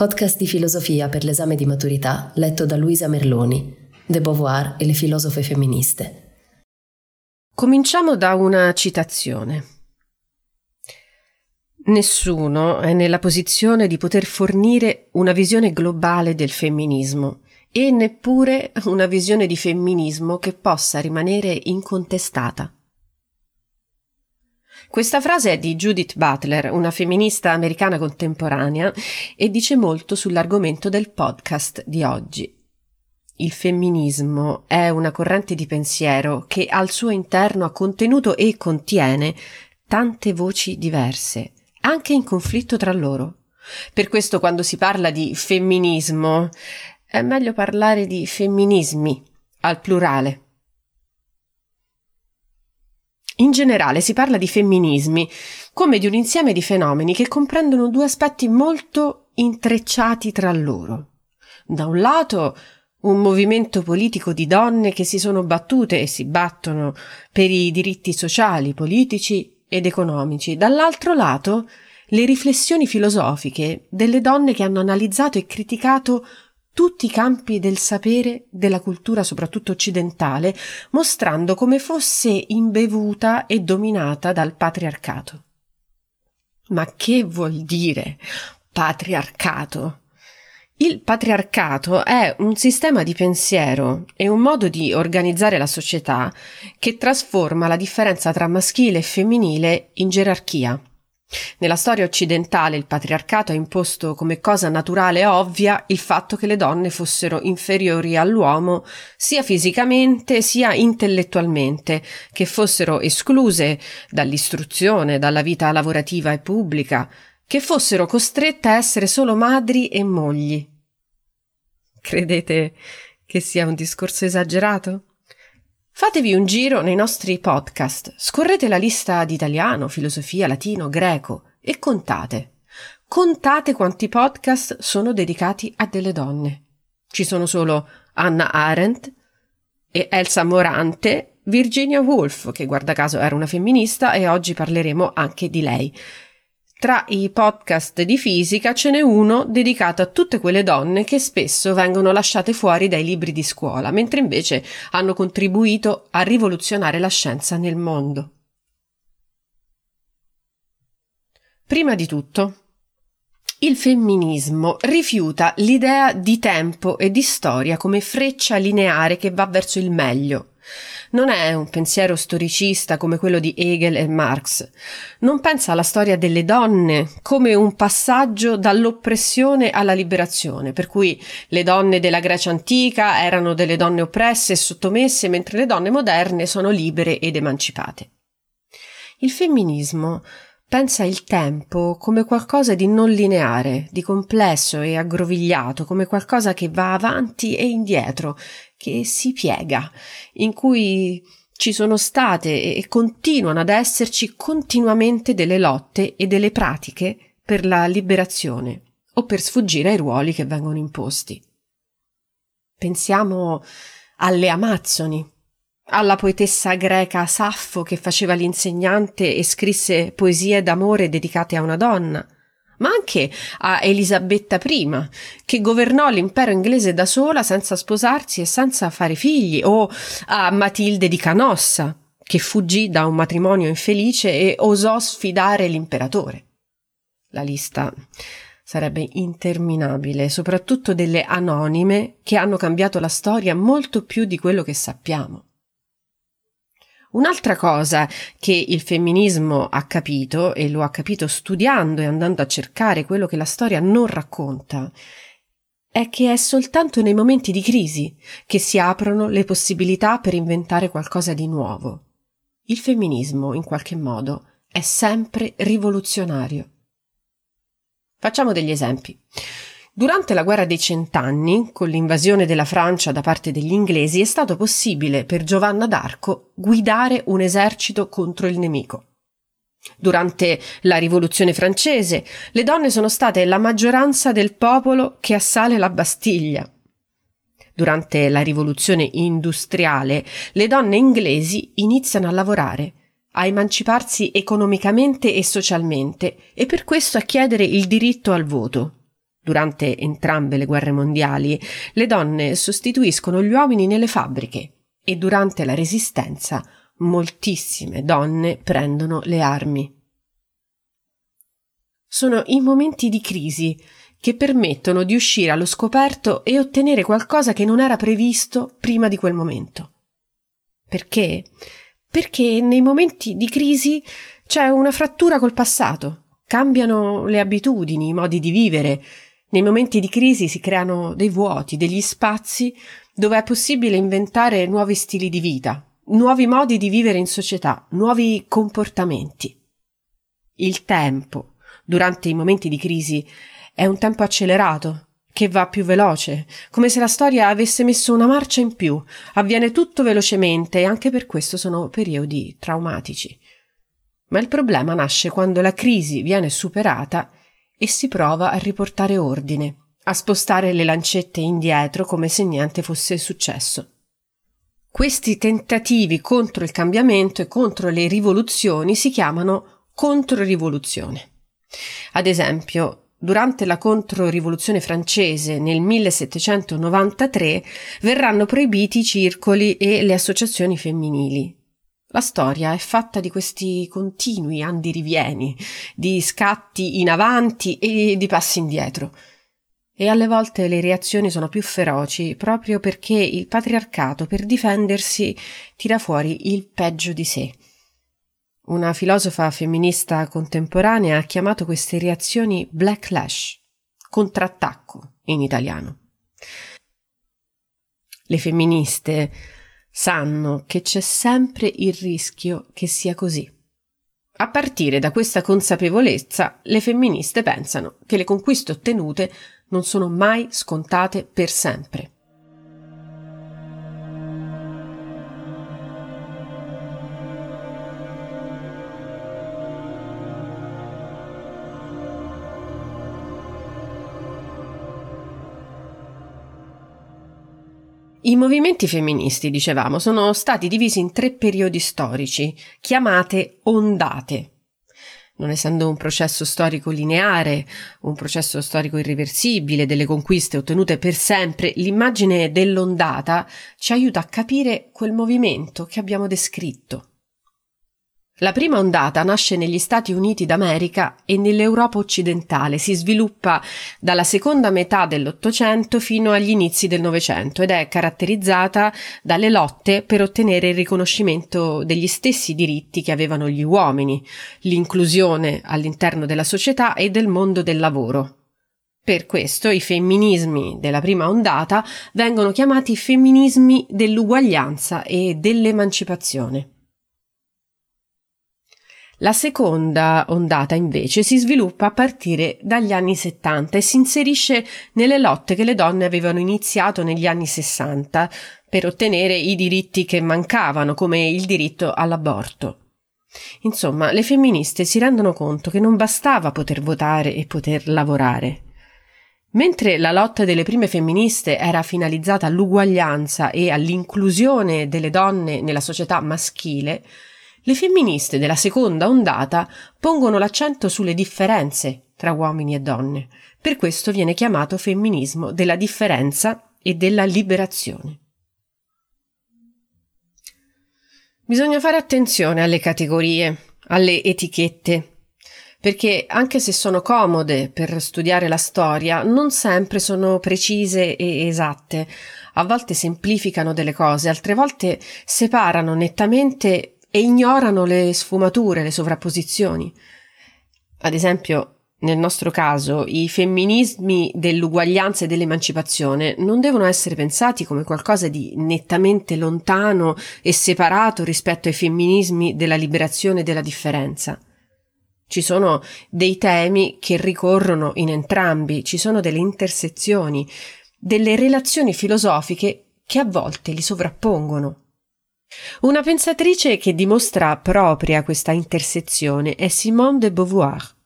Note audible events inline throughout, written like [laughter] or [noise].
Podcast di filosofia per l'esame di maturità letto da Luisa Merloni, De Beauvoir e le filosofe femministe. Cominciamo da una citazione. Nessuno è nella posizione di poter fornire una visione globale del femminismo e neppure una visione di femminismo che possa rimanere incontestata. Questa frase è di Judith Butler, una femminista americana contemporanea, e dice molto sull'argomento del podcast di oggi. Il femminismo è una corrente di pensiero che al suo interno ha contenuto e contiene tante voci diverse, anche in conflitto tra loro. Per questo quando si parla di femminismo è meglio parlare di femminismi al plurale. In generale si parla di femminismi come di un insieme di fenomeni che comprendono due aspetti molto intrecciati tra loro. Da un lato un movimento politico di donne che si sono battute e si battono per i diritti sociali, politici ed economici. Dall'altro lato le riflessioni filosofiche delle donne che hanno analizzato e criticato tutti i campi del sapere della cultura, soprattutto occidentale, mostrando come fosse imbevuta e dominata dal patriarcato. Ma che vuol dire patriarcato? Il patriarcato è un sistema di pensiero e un modo di organizzare la società che trasforma la differenza tra maschile e femminile in gerarchia. Nella storia occidentale il patriarcato ha imposto come cosa naturale e ovvia il fatto che le donne fossero inferiori all'uomo sia fisicamente sia intellettualmente, che fossero escluse dall'istruzione, dalla vita lavorativa e pubblica, che fossero costrette a essere solo madri e mogli. Credete che sia un discorso esagerato? Fatevi un giro nei nostri podcast, scorrete la lista di italiano, filosofia, latino, greco e contate. Contate quanti podcast sono dedicati a delle donne. Ci sono solo Anna Arendt e Elsa Morante, Virginia Woolf, che guarda caso era una femminista e oggi parleremo anche di lei. Tra i podcast di fisica ce n'è uno dedicato a tutte quelle donne che spesso vengono lasciate fuori dai libri di scuola, mentre invece hanno contribuito a rivoluzionare la scienza nel mondo. Prima di tutto, il femminismo rifiuta l'idea di tempo e di storia come freccia lineare che va verso il meglio. Non è un pensiero storicista come quello di Hegel e Marx. Non pensa alla storia delle donne come un passaggio dall'oppressione alla liberazione, per cui le donne della Grecia antica erano delle donne oppresse e sottomesse, mentre le donne moderne sono libere ed emancipate. Il femminismo pensa il tempo come qualcosa di non lineare, di complesso e aggrovigliato, come qualcosa che va avanti e indietro, che si piega, in cui ci sono state e continuano ad esserci continuamente delle lotte e delle pratiche per la liberazione o per sfuggire ai ruoli che vengono imposti. Pensiamo alle Amazzoni, alla poetessa greca Saffo che faceva l'insegnante e scrisse poesie d'amore dedicate a una donna, ma anche a Elisabetta I, che governò l'impero inglese da sola senza sposarsi e senza fare figli, o a Matilde di Canossa, che fuggì da un matrimonio infelice e osò sfidare l'imperatore. La lista sarebbe interminabile, soprattutto delle anonime che hanno cambiato la storia molto più di quello che sappiamo. Un'altra cosa che il femminismo ha capito, e lo ha capito studiando e andando a cercare quello che la storia non racconta, è che è soltanto nei momenti di crisi che si aprono le possibilità per inventare qualcosa di nuovo. Il femminismo, in qualche modo, è sempre rivoluzionario. Facciamo degli esempi. Durante la guerra dei cent'anni, con l'invasione della Francia da parte degli inglesi, è stato possibile per Giovanna d'Arco guidare un esercito contro il nemico. Durante la rivoluzione francese, le donne sono state la maggioranza del popolo che assale la Bastiglia. Durante la rivoluzione industriale, le donne inglesi iniziano a lavorare, a emanciparsi economicamente e socialmente e per questo a chiedere il diritto al voto. Durante entrambe le guerre mondiali, le donne sostituiscono gli uomini nelle fabbriche e durante la Resistenza moltissime donne prendono le armi. Sono i momenti di crisi che permettono di uscire allo scoperto e ottenere qualcosa che non era previsto prima di quel momento. Perché? Perché nei momenti di crisi c'è una frattura col passato, cambiano le abitudini, i modi di vivere. Nei momenti di crisi si creano dei vuoti, degli spazi dove è possibile inventare nuovi stili di vita, nuovi modi di vivere in società, nuovi comportamenti. Il tempo, durante i momenti di crisi, è un tempo accelerato, che va più veloce, come se la storia avesse messo una marcia in più, avviene tutto velocemente e anche per questo sono periodi traumatici. Ma il problema nasce quando la crisi viene superata e si prova a riportare ordine, a spostare le lancette indietro come se niente fosse successo. Questi tentativi contro il cambiamento e contro le rivoluzioni si chiamano controrivoluzione. Ad esempio, durante la controrivoluzione francese nel 1793 verranno proibiti i circoli e le associazioni femminili. La storia è fatta di questi continui andirivieni, di scatti in avanti e di passi indietro e alle volte le reazioni sono più feroci proprio perché il patriarcato per difendersi tira fuori il peggio di sé. Una filosofa femminista contemporanea ha chiamato queste reazioni backlash, contrattacco in italiano. Le femministe sanno che c'è sempre il rischio che sia così. A partire da questa consapevolezza, le femministe pensano che le conquiste ottenute non sono mai scontate per sempre. I movimenti femministi, dicevamo, sono stati divisi in tre periodi storici, chiamate ondate non essendo un processo storico lineare, un processo storico irreversibile, delle conquiste ottenute per sempre, l'immagine dell'ondata ci aiuta a capire quel movimento che abbiamo descritto. La prima ondata nasce negli Stati Uniti d'America e nell'Europa occidentale, si sviluppa dalla seconda metà dell'Ottocento fino agli inizi del Novecento ed è caratterizzata dalle lotte per ottenere il riconoscimento degli stessi diritti che avevano gli uomini, l'inclusione all'interno della società e del mondo del lavoro. Per questo i femminismi della prima ondata vengono chiamati femminismi dell'uguaglianza e dell'emancipazione. La seconda ondata invece si sviluppa a partire dagli anni 70 e si inserisce nelle lotte che le donne avevano iniziato negli anni 60 per ottenere i diritti che mancavano, come il diritto all'aborto. Insomma, le femministe si rendono conto che non bastava poter votare e poter lavorare. Mentre la lotta delle prime femministe era finalizzata all'uguaglianza e all'inclusione delle donne nella società maschile, le femministe della seconda ondata pongono l'accento sulle differenze tra uomini e donne. Per questo viene chiamato femminismo della differenza e della liberazione. Bisogna fare attenzione alle categorie, alle etichette, perché anche se sono comode per studiare la storia, non sempre sono precise e esatte. A volte semplificano delle cose, altre volte separano nettamente e ignorano le sfumature, le sovrapposizioni. Ad esempio, nel nostro caso, i femminismi dell'uguaglianza e dell'emancipazione non devono essere pensati come qualcosa di nettamente lontano e separato rispetto ai femminismi della liberazione e della differenza. Ci sono dei temi che ricorrono in entrambi, ci sono delle intersezioni, delle relazioni filosofiche che a volte li sovrappongono. Una pensatrice che dimostra propria questa intersezione è Simone de Beauvoir.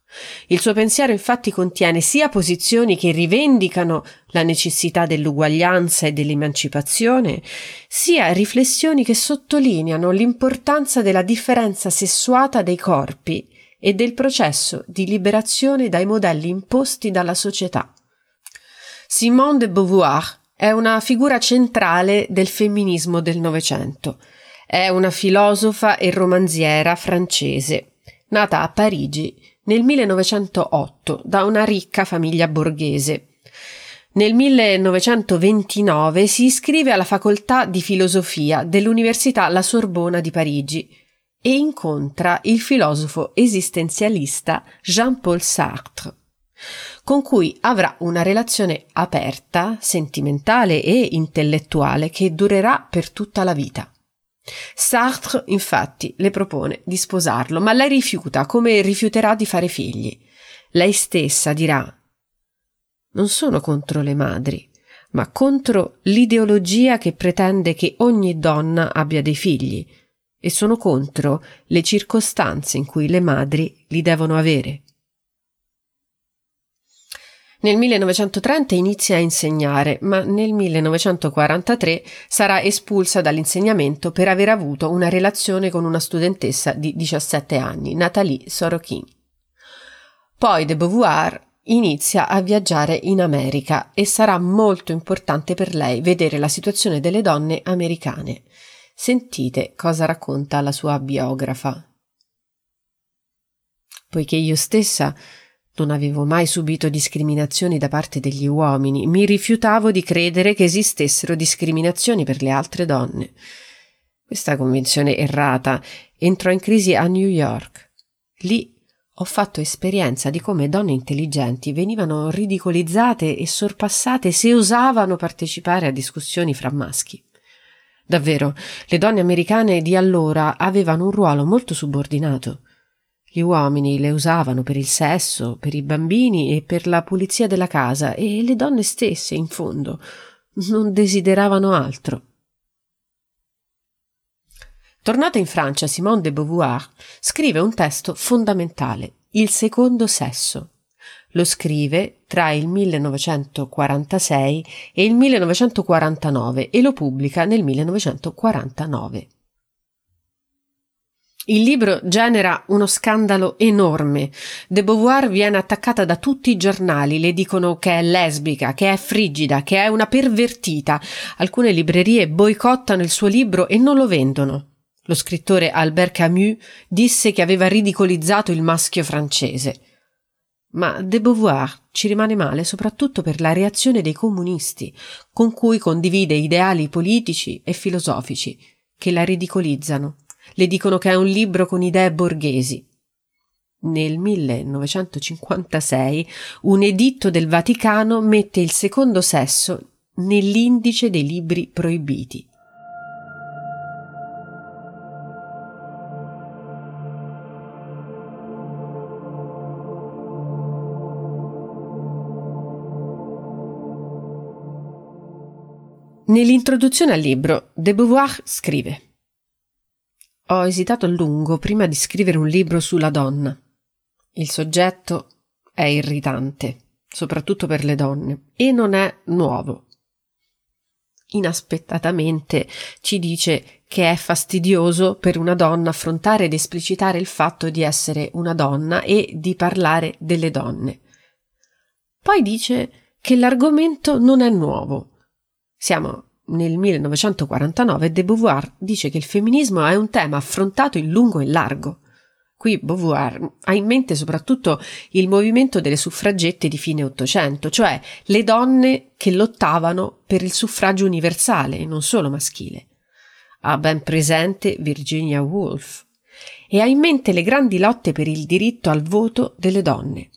Il suo pensiero infatti contiene sia posizioni che rivendicano la necessità dell'uguaglianza e dell'emancipazione, sia riflessioni che sottolineano l'importanza della differenza sessuata dei corpi e del processo di liberazione dai modelli imposti dalla società. Simone de Beauvoir è una figura centrale del femminismo del Novecento. È una filosofa e romanziera francese, nata a Parigi nel 1908 da una ricca famiglia borghese. Nel 1929 si iscrive alla facoltà di filosofia dell'Università La Sorbona di Parigi e incontra il filosofo esistenzialista Jean-Paul Sartre, con cui avrà una relazione aperta, sentimentale e intellettuale che durerà per tutta la vita. Sartre, infatti, le propone di sposarlo, ma lei rifiuta, come rifiuterà di fare figli. Lei stessa dirà Non sono contro le madri, ma contro l'ideologia che pretende che ogni donna abbia dei figli, e sono contro le circostanze in cui le madri li devono avere. Nel 1930 inizia a insegnare, ma nel 1943 sarà espulsa dall'insegnamento per aver avuto una relazione con una studentessa di 17 anni, Nathalie Sorokin. Poi de Beauvoir inizia a viaggiare in America e sarà molto importante per lei vedere la situazione delle donne americane. Sentite cosa racconta la sua biografa. Poiché io stessa non avevo mai subito discriminazioni da parte degli uomini, mi rifiutavo di credere che esistessero discriminazioni per le altre donne. Questa convinzione errata entrò in crisi a New York. Lì ho fatto esperienza di come donne intelligenti venivano ridicolizzate e sorpassate se osavano partecipare a discussioni fra maschi. Davvero, le donne americane di allora avevano un ruolo molto subordinato. Gli uomini le usavano per il sesso, per i bambini e per la pulizia della casa e le donne stesse, in fondo, non desideravano altro. Tornata in Francia, Simone de Beauvoir scrive un testo fondamentale, Il secondo sesso. Lo scrive tra il 1946 e il 1949 e lo pubblica nel 1949. Il libro genera uno scandalo enorme. De Beauvoir viene attaccata da tutti i giornali, le dicono che è lesbica, che è frigida, che è una pervertita. Alcune librerie boicottano il suo libro e non lo vendono. Lo scrittore Albert Camus disse che aveva ridicolizzato il maschio francese. Ma De Beauvoir ci rimane male soprattutto per la reazione dei comunisti, con cui condivide ideali politici e filosofici, che la ridicolizzano le dicono che è un libro con idee borghesi. Nel 1956 un editto del Vaticano mette il secondo sesso nell'indice dei libri proibiti. Nell'introduzione al libro, De Beauvoir scrive ho esitato a lungo prima di scrivere un libro sulla donna. Il soggetto è irritante, soprattutto per le donne, e non è nuovo. Inaspettatamente ci dice che è fastidioso per una donna affrontare ed esplicitare il fatto di essere una donna e di parlare delle donne. Poi dice che l'argomento non è nuovo. Siamo nel 1949 de Beauvoir dice che il femminismo è un tema affrontato in lungo e largo. Qui Beauvoir ha in mente soprattutto il movimento delle suffragette di fine Ottocento, cioè le donne che lottavano per il suffragio universale e non solo maschile. Ha ben presente Virginia Woolf e ha in mente le grandi lotte per il diritto al voto delle donne.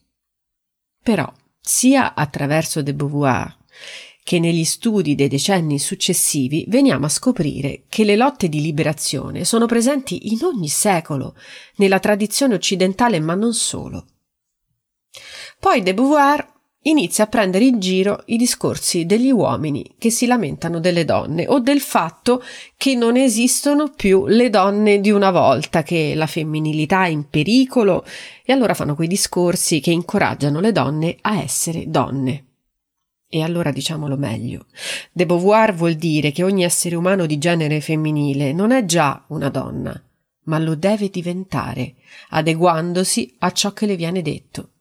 Però, sia attraverso de Beauvoir che negli studi dei decenni successivi veniamo a scoprire che le lotte di liberazione sono presenti in ogni secolo, nella tradizione occidentale ma non solo. Poi de Beauvoir inizia a prendere in giro i discorsi degli uomini che si lamentano delle donne o del fatto che non esistono più le donne di una volta, che la femminilità è in pericolo e allora fanno quei discorsi che incoraggiano le donne a essere donne. E allora diciamolo meglio. De Beauvoir vuol dire che ogni essere umano di genere femminile non è già una donna, ma lo deve diventare, adeguandosi a ciò che le viene detto.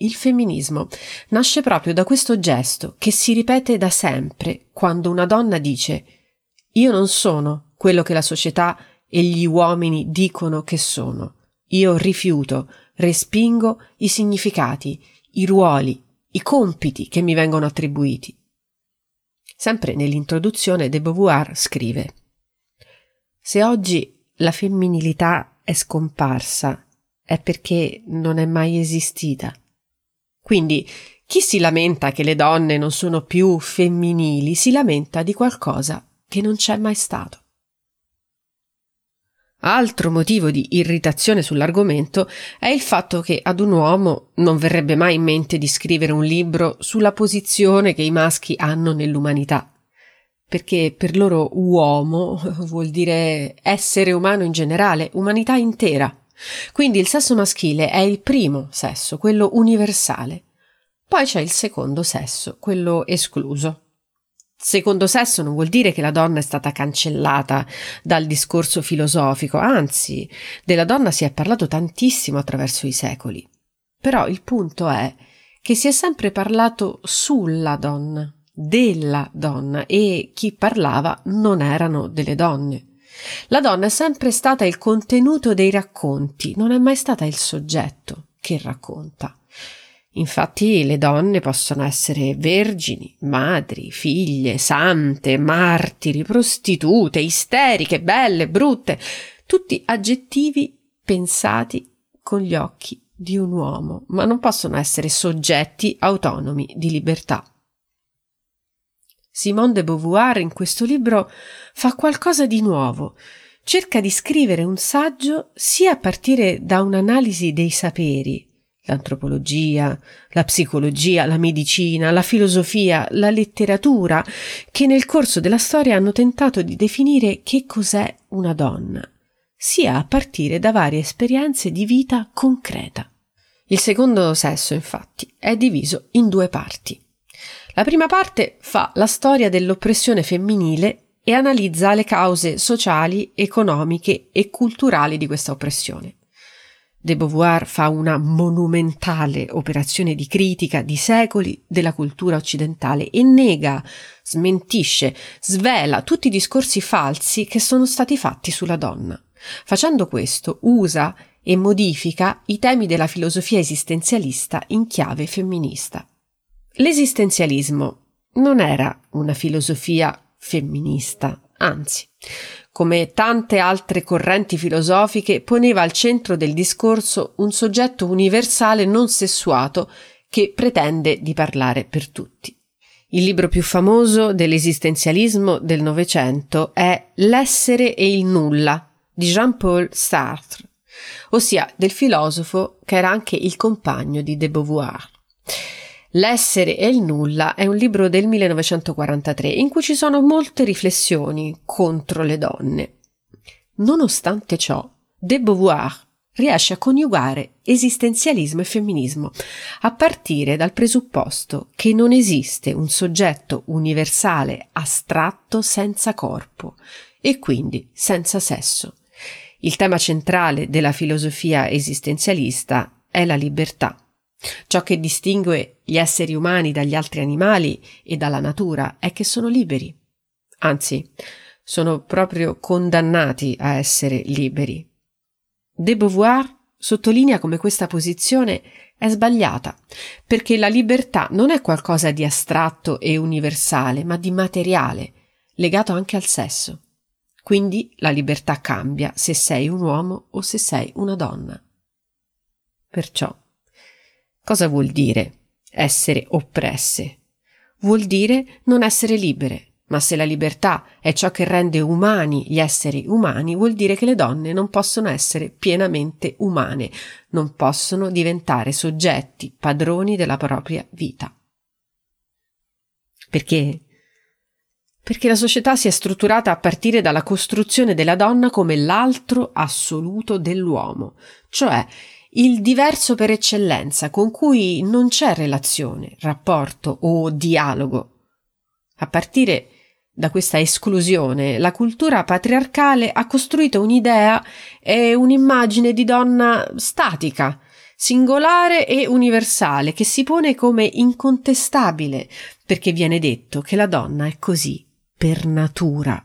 Il femminismo nasce proprio da questo gesto che si ripete da sempre quando una donna dice io non sono quello che la società e gli uomini dicono che sono. Io rifiuto, respingo i significati, i ruoli, i compiti che mi vengono attribuiti. Sempre nell'introduzione de Beauvoir scrive Se oggi la femminilità è scomparsa è perché non è mai esistita. Quindi chi si lamenta che le donne non sono più femminili si lamenta di qualcosa che non c'è mai stato. Altro motivo di irritazione sull'argomento è il fatto che ad un uomo non verrebbe mai in mente di scrivere un libro sulla posizione che i maschi hanno nell'umanità, perché per loro uomo [laughs] vuol dire essere umano in generale, umanità intera. Quindi il sesso maschile è il primo sesso, quello universale. Poi c'è il secondo sesso, quello escluso. Secondo sesso non vuol dire che la donna è stata cancellata dal discorso filosofico, anzi, della donna si è parlato tantissimo attraverso i secoli. Però il punto è che si è sempre parlato sulla donna, della donna, e chi parlava non erano delle donne. La donna è sempre stata il contenuto dei racconti, non è mai stata il soggetto che racconta. Infatti le donne possono essere vergini, madri, figlie, sante, martiri, prostitute, isteriche, belle, brutte, tutti aggettivi pensati con gli occhi di un uomo, ma non possono essere soggetti autonomi di libertà. Simone de Beauvoir in questo libro fa qualcosa di nuovo, cerca di scrivere un saggio sia a partire da un'analisi dei saperi, l'antropologia, la psicologia, la medicina, la filosofia, la letteratura, che nel corso della storia hanno tentato di definire che cos'è una donna, sia a partire da varie esperienze di vita concreta. Il secondo sesso, infatti, è diviso in due parti. La prima parte fa la storia dell'oppressione femminile e analizza le cause sociali, economiche e culturali di questa oppressione. De Beauvoir fa una monumentale operazione di critica di secoli della cultura occidentale e nega, smentisce, svela tutti i discorsi falsi che sono stati fatti sulla donna. Facendo questo usa e modifica i temi della filosofia esistenzialista in chiave femminista. L'esistenzialismo non era una filosofia femminista, anzi, come tante altre correnti filosofiche, poneva al centro del discorso un soggetto universale non sessuato che pretende di parlare per tutti. Il libro più famoso dell'esistenzialismo del Novecento è L'essere e il nulla di Jean-Paul Sartre, ossia del filosofo che era anche il compagno di de Beauvoir. L'essere e il nulla è un libro del 1943 in cui ci sono molte riflessioni contro le donne. Nonostante ciò, de Beauvoir riesce a coniugare esistenzialismo e femminismo, a partire dal presupposto che non esiste un soggetto universale astratto senza corpo e quindi senza sesso. Il tema centrale della filosofia esistenzialista è la libertà Ciò che distingue gli esseri umani dagli altri animali e dalla natura è che sono liberi. Anzi, sono proprio condannati a essere liberi. De Beauvoir sottolinea come questa posizione è sbagliata, perché la libertà non è qualcosa di astratto e universale, ma di materiale, legato anche al sesso. Quindi la libertà cambia se sei un uomo o se sei una donna. Perciò Cosa vuol dire essere oppresse? vuol dire non essere libere. Ma se la libertà è ciò che rende umani gli esseri umani, vuol dire che le donne non possono essere pienamente umane, non possono diventare soggetti padroni della propria vita. Perché? Perché la società si è strutturata a partire dalla costruzione della donna come l'altro assoluto dell'uomo, cioè il diverso per eccellenza con cui non c'è relazione, rapporto o dialogo. A partire da questa esclusione, la cultura patriarcale ha costruito un'idea e un'immagine di donna statica, singolare e universale, che si pone come incontestabile, perché viene detto che la donna è così per natura.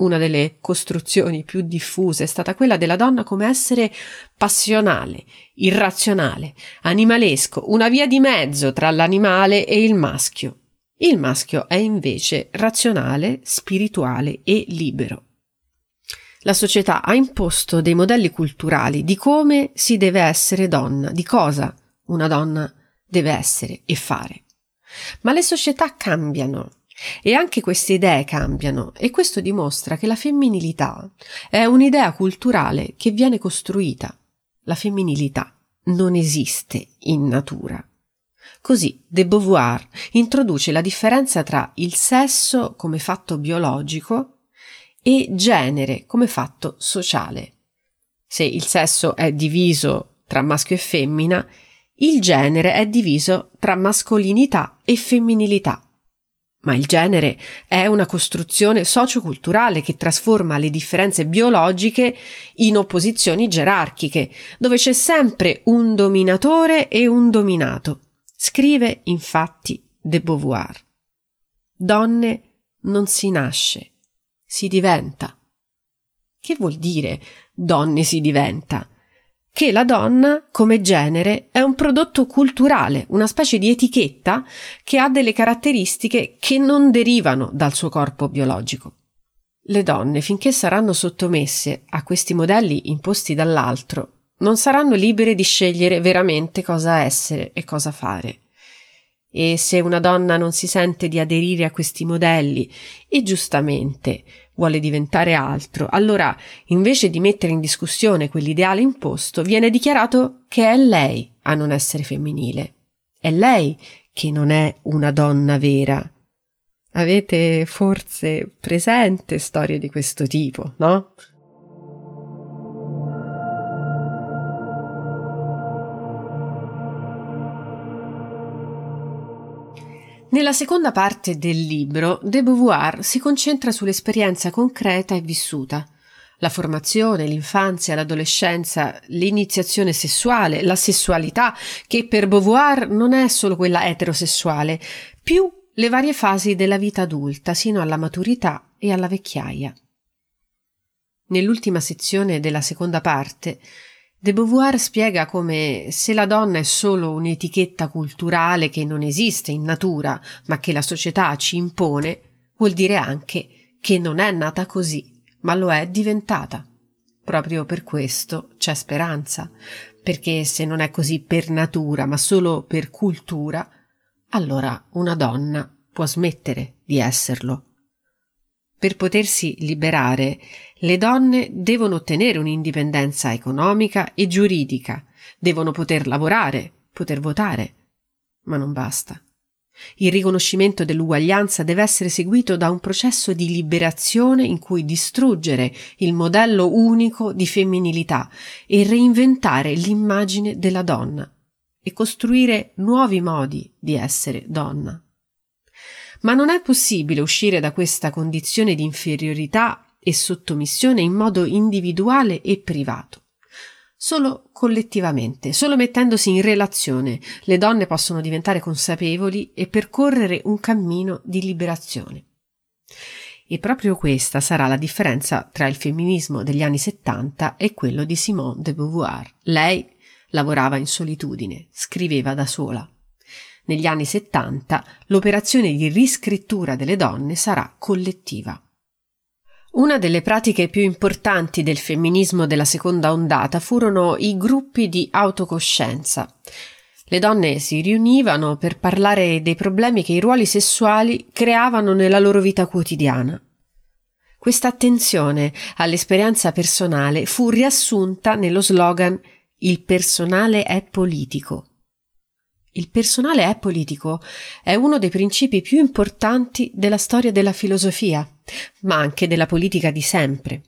Una delle costruzioni più diffuse è stata quella della donna come essere passionale, irrazionale, animalesco, una via di mezzo tra l'animale e il maschio. Il maschio è invece razionale, spirituale e libero. La società ha imposto dei modelli culturali di come si deve essere donna, di cosa una donna deve essere e fare. Ma le società cambiano e anche queste idee cambiano e questo dimostra che la femminilità è un'idea culturale che viene costruita. La femminilità non esiste in natura. Così de Beauvoir introduce la differenza tra il sesso come fatto biologico e genere come fatto sociale. Se il sesso è diviso tra maschio e femmina, il genere è diviso tra mascolinità e femminilità. Ma il genere è una costruzione socioculturale che trasforma le differenze biologiche in opposizioni gerarchiche, dove c'è sempre un dominatore e un dominato. Scrive infatti de Beauvoir. Donne non si nasce, si diventa. Che vuol dire donne si diventa? Che la donna, come genere, è un prodotto culturale, una specie di etichetta che ha delle caratteristiche che non derivano dal suo corpo biologico. Le donne, finché saranno sottomesse a questi modelli imposti dall'altro, non saranno libere di scegliere veramente cosa essere e cosa fare. E se una donna non si sente di aderire a questi modelli e giustamente vuole diventare altro, allora invece di mettere in discussione quell'ideale imposto, viene dichiarato che è lei a non essere femminile. È lei che non è una donna vera. Avete forse presente storie di questo tipo, no? Nella seconda parte del libro, de Beauvoir si concentra sull'esperienza concreta e vissuta. La formazione, l'infanzia, l'adolescenza, l'iniziazione sessuale, la sessualità, che per Beauvoir non è solo quella eterosessuale, più le varie fasi della vita adulta sino alla maturità e alla vecchiaia. Nell'ultima sezione della seconda parte, De Beauvoir spiega come se la donna è solo un'etichetta culturale che non esiste in natura, ma che la società ci impone, vuol dire anche che non è nata così, ma lo è diventata. Proprio per questo c'è speranza, perché se non è così per natura, ma solo per cultura, allora una donna può smettere di esserlo. Per potersi liberare, le donne devono ottenere un'indipendenza economica e giuridica, devono poter lavorare, poter votare. Ma non basta. Il riconoscimento dell'uguaglianza deve essere seguito da un processo di liberazione in cui distruggere il modello unico di femminilità e reinventare l'immagine della donna e costruire nuovi modi di essere donna. Ma non è possibile uscire da questa condizione di inferiorità e sottomissione in modo individuale e privato. Solo collettivamente, solo mettendosi in relazione, le donne possono diventare consapevoli e percorrere un cammino di liberazione. E proprio questa sarà la differenza tra il femminismo degli anni 70 e quello di Simone de Beauvoir. Lei lavorava in solitudine, scriveva da sola. Negli anni 70 l'operazione di riscrittura delle donne sarà collettiva. Una delle pratiche più importanti del femminismo della seconda ondata furono i gruppi di autocoscienza. Le donne si riunivano per parlare dei problemi che i ruoli sessuali creavano nella loro vita quotidiana. Questa attenzione all'esperienza personale fu riassunta nello slogan Il personale è politico. Il personale è politico è uno dei principi più importanti della storia della filosofia, ma anche della politica di sempre.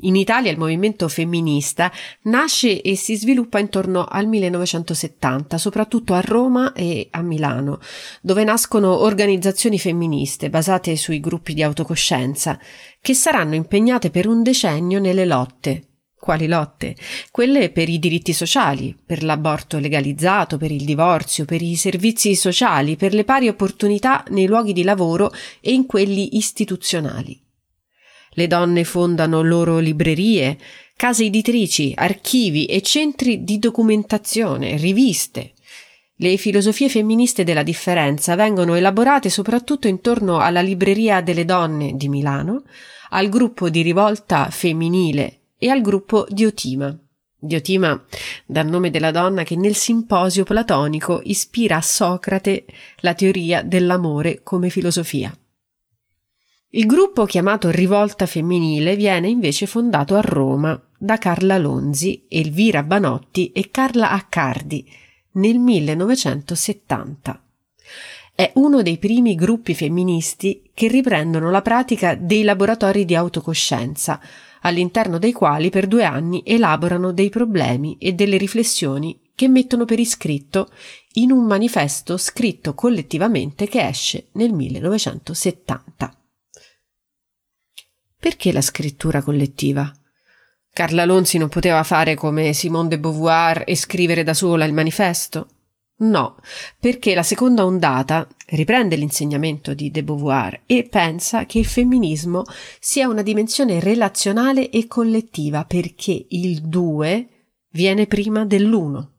In Italia il movimento femminista nasce e si sviluppa intorno al 1970, soprattutto a Roma e a Milano, dove nascono organizzazioni femministe basate sui gruppi di autocoscienza, che saranno impegnate per un decennio nelle lotte. Quali lotte? Quelle per i diritti sociali, per l'aborto legalizzato, per il divorzio, per i servizi sociali, per le pari opportunità nei luoghi di lavoro e in quelli istituzionali. Le donne fondano loro librerie, case editrici, archivi e centri di documentazione, riviste. Le filosofie femministe della differenza vengono elaborate soprattutto intorno alla Libreria delle Donne di Milano, al gruppo di rivolta femminile e al gruppo Diotima. Diotima dal nome della donna che nel simposio platonico ispira a Socrate la teoria dell'amore come filosofia. Il gruppo chiamato Rivolta Femminile viene invece fondato a Roma da Carla Lonzi, Elvira Banotti e Carla Accardi nel 1970. È uno dei primi gruppi femministi che riprendono la pratica dei laboratori di autocoscienza, all'interno dei quali per due anni elaborano dei problemi e delle riflessioni che mettono per iscritto in un manifesto scritto collettivamente che esce nel 1970. Perché la scrittura collettiva? Carla Lonzi non poteva fare come Simone de Beauvoir e scrivere da sola il manifesto? No, perché la seconda ondata riprende l'insegnamento di de Beauvoir e pensa che il femminismo sia una dimensione relazionale e collettiva perché il due viene prima dell'uno.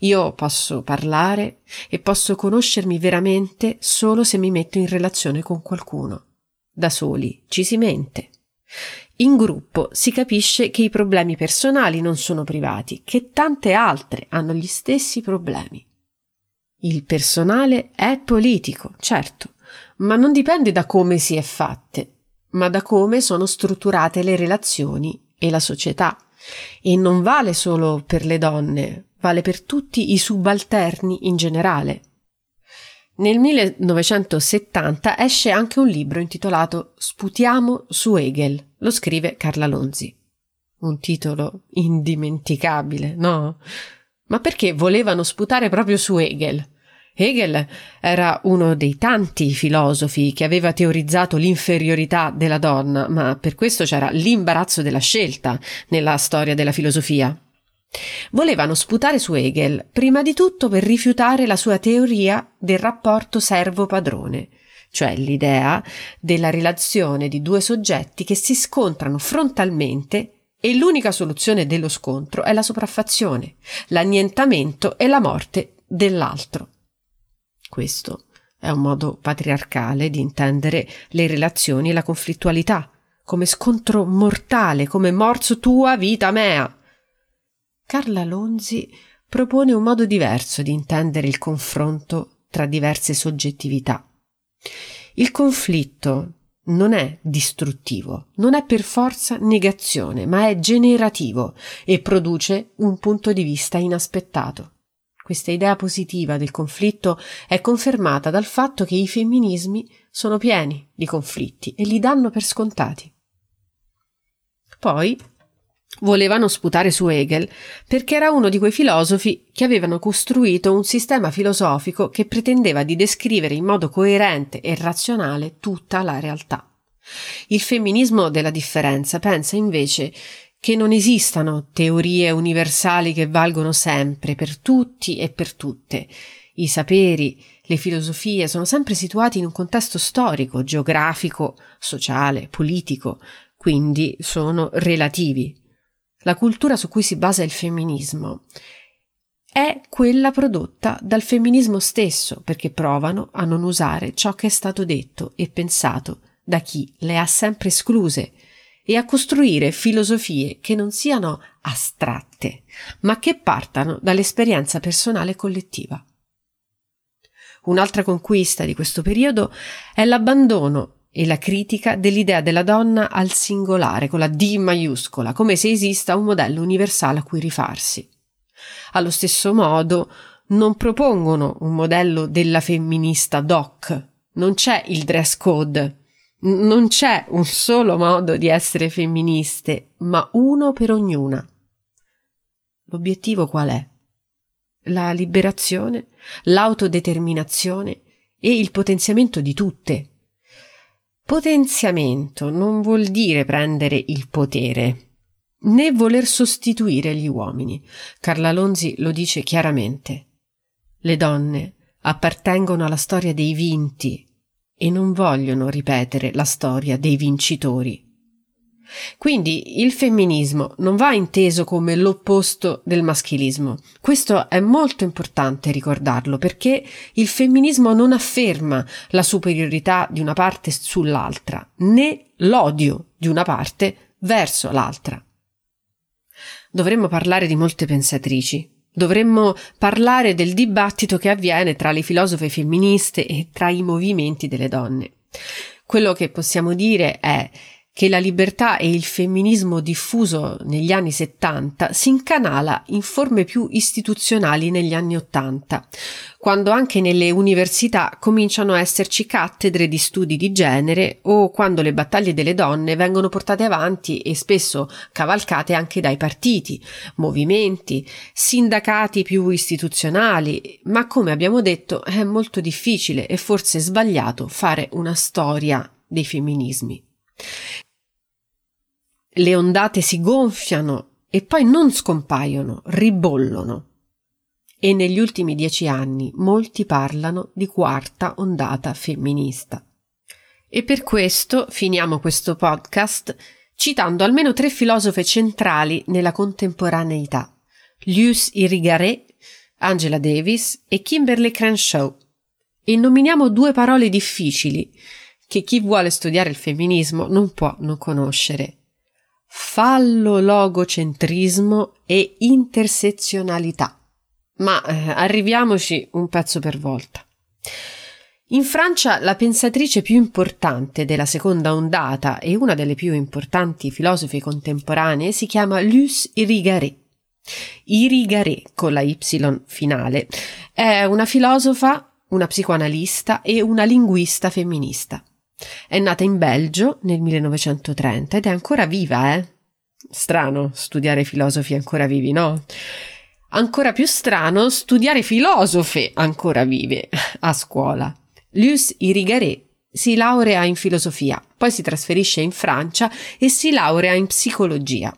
Io posso parlare e posso conoscermi veramente solo se mi metto in relazione con qualcuno. Da soli ci si mente. In gruppo si capisce che i problemi personali non sono privati, che tante altre hanno gli stessi problemi. Il personale è politico, certo, ma non dipende da come si è fatte, ma da come sono strutturate le relazioni e la società. E non vale solo per le donne, vale per tutti i subalterni in generale. Nel 1970 esce anche un libro intitolato Sputiamo su Hegel, lo scrive Carla Lonzi. Un titolo indimenticabile, no? Ma perché volevano sputare proprio su Hegel? Hegel era uno dei tanti filosofi che aveva teorizzato l'inferiorità della donna, ma per questo c'era l'imbarazzo della scelta nella storia della filosofia. Volevano sputare su Hegel, prima di tutto per rifiutare la sua teoria del rapporto servo-padrone, cioè l'idea della relazione di due soggetti che si scontrano frontalmente e l'unica soluzione dello scontro è la sopraffazione, l'annientamento e la morte dell'altro. Questo è un modo patriarcale di intendere le relazioni e la conflittualità, come scontro mortale, come morso tua vita mea. Carla Lonzi propone un modo diverso di intendere il confronto tra diverse soggettività. Il conflitto non è distruttivo, non è per forza negazione, ma è generativo e produce un punto di vista inaspettato. Questa idea positiva del conflitto è confermata dal fatto che i femminismi sono pieni di conflitti e li danno per scontati. Poi volevano sputare su Hegel perché era uno di quei filosofi che avevano costruito un sistema filosofico che pretendeva di descrivere in modo coerente e razionale tutta la realtà. Il femminismo della differenza pensa invece che non esistano teorie universali che valgono sempre per tutti e per tutte. I saperi, le filosofie sono sempre situati in un contesto storico, geografico, sociale, politico, quindi sono relativi la cultura su cui si basa il femminismo, è quella prodotta dal femminismo stesso, perché provano a non usare ciò che è stato detto e pensato da chi le ha sempre escluse e a costruire filosofie che non siano astratte, ma che partano dall'esperienza personale collettiva. Un'altra conquista di questo periodo è l'abbandono e la critica dell'idea della donna al singolare con la D maiuscola, come se esista un modello universale a cui rifarsi. Allo stesso modo, non propongono un modello della femminista doc, non c'è il dress code, non c'è un solo modo di essere femministe, ma uno per ognuna. L'obiettivo qual è? La liberazione, l'autodeterminazione e il potenziamento di tutte. Potenziamento non vuol dire prendere il potere, né voler sostituire gli uomini. Carla Lonzi lo dice chiaramente. Le donne appartengono alla storia dei vinti e non vogliono ripetere la storia dei vincitori. Quindi il femminismo non va inteso come l'opposto del maschilismo. Questo è molto importante ricordarlo perché il femminismo non afferma la superiorità di una parte sull'altra, né l'odio di una parte verso l'altra. Dovremmo parlare di molte pensatrici, Dovremmo parlare del dibattito che avviene tra le filosofe femministe e tra i movimenti delle donne. Quello che possiamo dire è che la libertà e il femminismo diffuso negli anni 70 si incanala in forme più istituzionali negli anni 80, quando anche nelle università cominciano a esserci cattedre di studi di genere o quando le battaglie delle donne vengono portate avanti e spesso cavalcate anche dai partiti, movimenti, sindacati più istituzionali, ma come abbiamo detto è molto difficile e forse sbagliato fare una storia dei femminismi le ondate si gonfiano e poi non scompaiono, ribollono. E negli ultimi dieci anni molti parlano di quarta ondata femminista. E per questo finiamo questo podcast citando almeno tre filosofe centrali nella contemporaneità: Luce Irigaray, Angela Davis e Kimberly Crenshaw. E nominiamo due parole difficili che chi vuole studiare il femminismo non può non conoscere fallologocentrismo e intersezionalità. Ma eh, arriviamoci un pezzo per volta. In Francia la pensatrice più importante della seconda ondata e una delle più importanti filosofi contemporanee si chiama Luce Irigaray. Irigaray con la Y finale è una filosofa, una psicoanalista e una linguista femminista. È nata in Belgio nel 1930 ed è ancora viva, eh? Strano studiare filosofi ancora vivi, no? Ancora più strano studiare filosofe ancora vive a scuola. Luce Irigaray si laurea in filosofia, poi si trasferisce in Francia e si laurea in psicologia.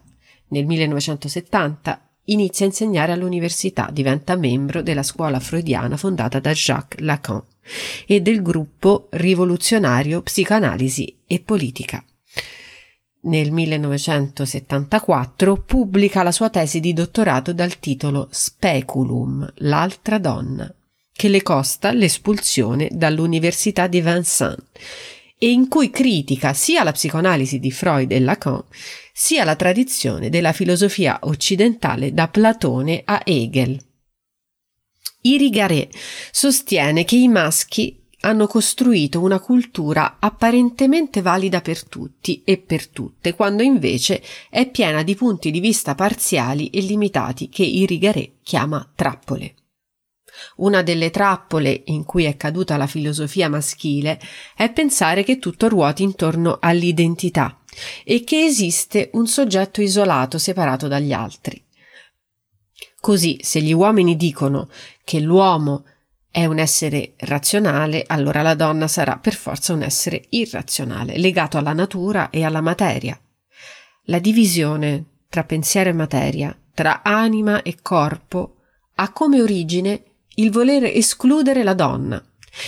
Nel 1970 inizia a insegnare all'università, diventa membro della scuola freudiana fondata da Jacques Lacan e del gruppo rivoluzionario Psicoanalisi e Politica. Nel 1974 pubblica la sua tesi di dottorato dal titolo Speculum, l'altra donna, che le costa l'espulsione dall'Università di Vincennes e in cui critica sia la psicoanalisi di Freud e Lacan, sia la tradizione della filosofia occidentale da Platone a Hegel. Irigaray sostiene che i maschi hanno costruito una cultura apparentemente valida per tutti e per tutte, quando invece è piena di punti di vista parziali e limitati che Irigaray chiama trappole. Una delle trappole in cui è caduta la filosofia maschile è pensare che tutto ruoti intorno all'identità e che esiste un soggetto isolato separato dagli altri. Così, se gli uomini dicono che l'uomo è un essere razionale, allora la donna sarà per forza un essere irrazionale, legato alla natura e alla materia. La divisione tra pensiero e materia, tra anima e corpo, ha come origine il voler escludere la donna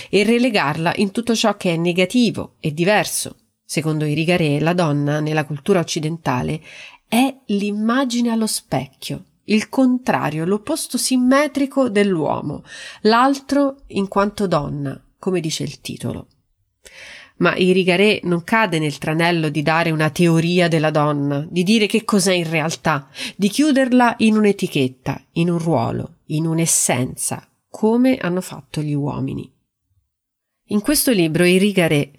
e relegarla in tutto ciò che è negativo e diverso. Secondo Irigaray, la donna nella cultura occidentale è l'immagine allo specchio, il contrario, l'opposto simmetrico dell'uomo, l'altro in quanto donna, come dice il titolo. ma Irigaray non cade nel tranello di dare una teoria della donna, di dire che cos'è in realtà, di chiuderla in un'etichetta, in un ruolo, in un'essenza, come hanno fatto gli uomini. In questo libro Irigaray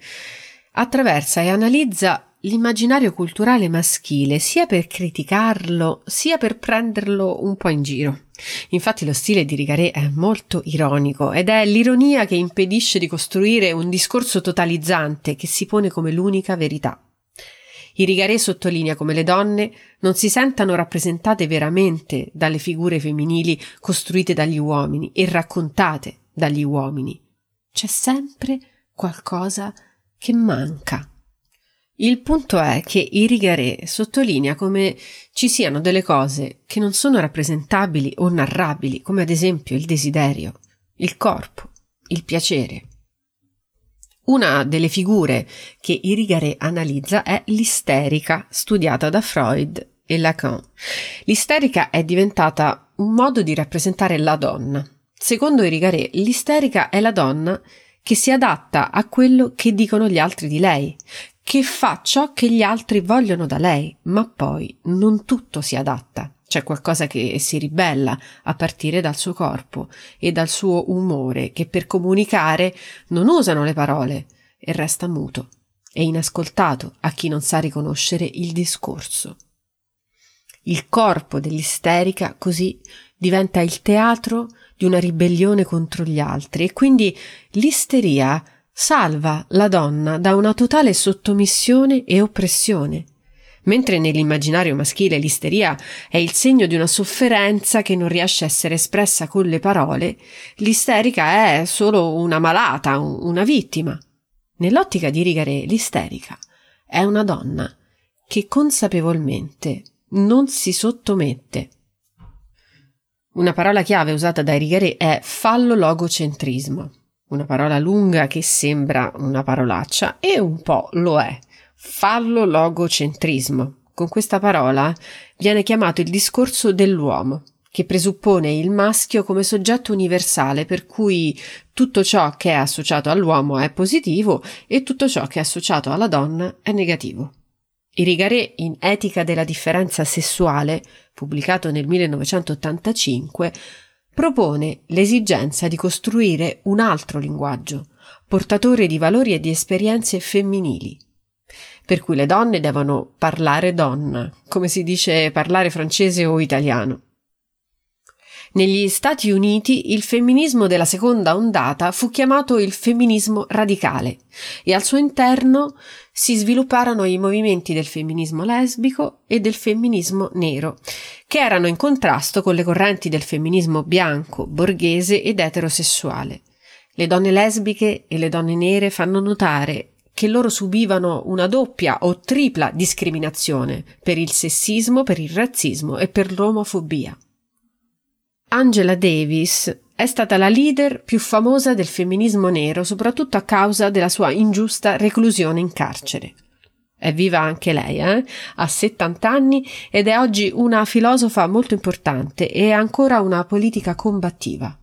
attraversa e analizza l'immaginario culturale maschile sia per criticarlo sia per prenderlo un po' in giro. Infatti lo stile di Rigaré è molto ironico ed è l'ironia che impedisce di costruire un discorso totalizzante che si pone come l'unica verità. Irigaré sottolinea come le donne non si sentano rappresentate veramente dalle figure femminili costruite dagli uomini e raccontate dagli uomini. C'è sempre qualcosa che manca. Il punto è che Irigaray sottolinea come ci siano delle cose che non sono rappresentabili o narrabili, come ad esempio il desiderio, il corpo, il piacere. Una delle figure che Irigaray analizza è l'isterica, studiata da Freud e Lacan. L'isterica è diventata un modo di rappresentare la donna. Secondo Irigaray, l'isterica è la donna che si adatta a quello che dicono gli altri di lei, che fa ciò che gli altri vogliono da lei, ma poi non tutto si adatta. C'è qualcosa che si ribella a partire dal suo corpo e dal suo umore, che per comunicare non usano le parole e resta muto e inascoltato a chi non sa riconoscere il discorso. Il corpo dell'isterica così diventa il teatro di una ribellione contro gli altri e quindi l'isteria salva la donna da una totale sottomissione e oppressione. Mentre nell'immaginario maschile l'isteria è il segno di una sofferenza che non riesce a essere espressa con le parole, l'isterica è solo una malata, una vittima. Nell'ottica di Rigare, l'isterica è una donna che consapevolmente non si sottomette. Una parola chiave usata da Rigare è fallo-logocentrismo una parola lunga che sembra una parolaccia e un po' lo è. Fallo logocentrismo. Con questa parola viene chiamato il discorso dell'uomo, che presuppone il maschio come soggetto universale per cui tutto ciò che è associato all'uomo è positivo e tutto ciò che è associato alla donna è negativo. Irigaray in Etica della differenza sessuale, pubblicato nel 1985, propone l'esigenza di costruire un altro linguaggio, portatore di valori e di esperienze femminili, per cui le donne devono parlare donna, come si dice parlare francese o italiano. Negli Stati Uniti il femminismo della seconda ondata fu chiamato il femminismo radicale e al suo interno si svilupparono i movimenti del femminismo lesbico e del femminismo nero, che erano in contrasto con le correnti del femminismo bianco, borghese ed eterosessuale. Le donne lesbiche e le donne nere fanno notare che loro subivano una doppia o tripla discriminazione per il sessismo, per il razzismo e per l'omofobia. Angela Davis è stata la leader più famosa del femminismo nero, soprattutto a causa della sua ingiusta reclusione in carcere. È viva anche lei, eh? ha 70 anni ed è oggi una filosofa molto importante e ancora una politica combattiva.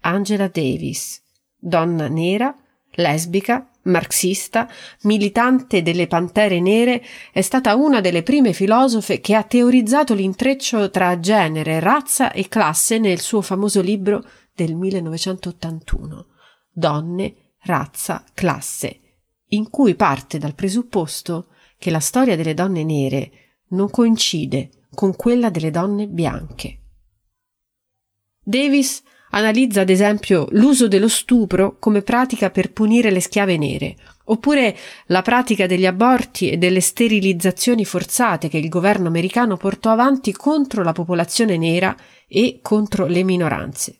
Angela Davis, donna nera, lesbica, marxista, militante delle Pantere Nere, è stata una delle prime filosofe che ha teorizzato l'intreccio tra genere, razza e classe nel suo famoso libro del 1981, Donne, razza, classe, in cui parte dal presupposto che la storia delle donne nere non coincide con quella delle donne bianche. Davis analizza ad esempio l'uso dello stupro come pratica per punire le schiave nere, oppure la pratica degli aborti e delle sterilizzazioni forzate che il governo americano portò avanti contro la popolazione nera e contro le minoranze.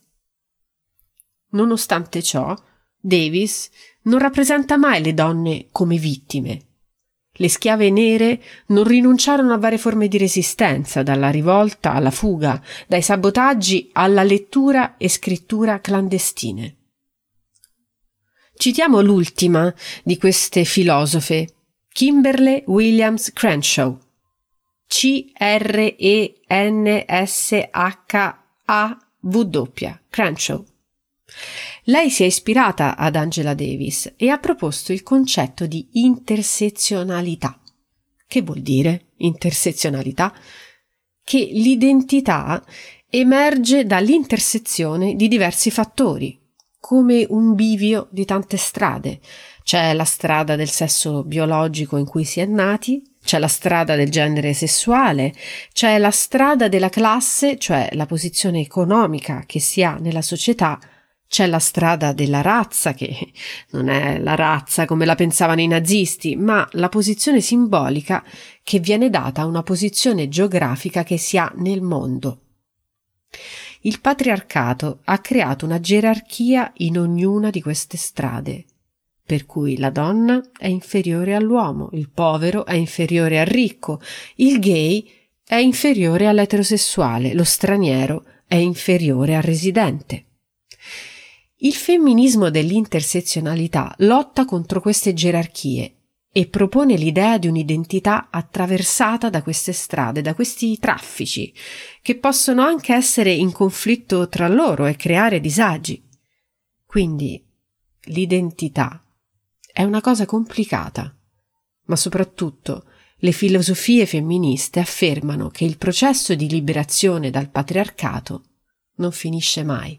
Nonostante ciò, Davis non rappresenta mai le donne come vittime, le schiave nere non rinunciarono a varie forme di resistenza, dalla rivolta alla fuga, dai sabotaggi alla lettura e scrittura clandestine. Citiamo l'ultima di queste filosofe, Kimberly Williams Crenshaw. C-R-E-N-S-H-A-W. Crenshaw. Lei si è ispirata ad Angela Davis e ha proposto il concetto di intersezionalità. Che vuol dire intersezionalità? Che l'identità emerge dall'intersezione di diversi fattori, come un bivio di tante strade. C'è la strada del sesso biologico in cui si è nati, c'è la strada del genere sessuale, c'è la strada della classe, cioè la posizione economica che si ha nella società, c'è la strada della razza, che non è la razza come la pensavano i nazisti, ma la posizione simbolica che viene data a una posizione geografica che si ha nel mondo. Il patriarcato ha creato una gerarchia in ognuna di queste strade, per cui la donna è inferiore all'uomo, il povero è inferiore al ricco, il gay è inferiore all'eterosessuale, lo straniero è inferiore al residente. Il femminismo dell'intersezionalità lotta contro queste gerarchie e propone l'idea di un'identità attraversata da queste strade, da questi traffici, che possono anche essere in conflitto tra loro e creare disagi. Quindi l'identità è una cosa complicata, ma soprattutto le filosofie femministe affermano che il processo di liberazione dal patriarcato non finisce mai,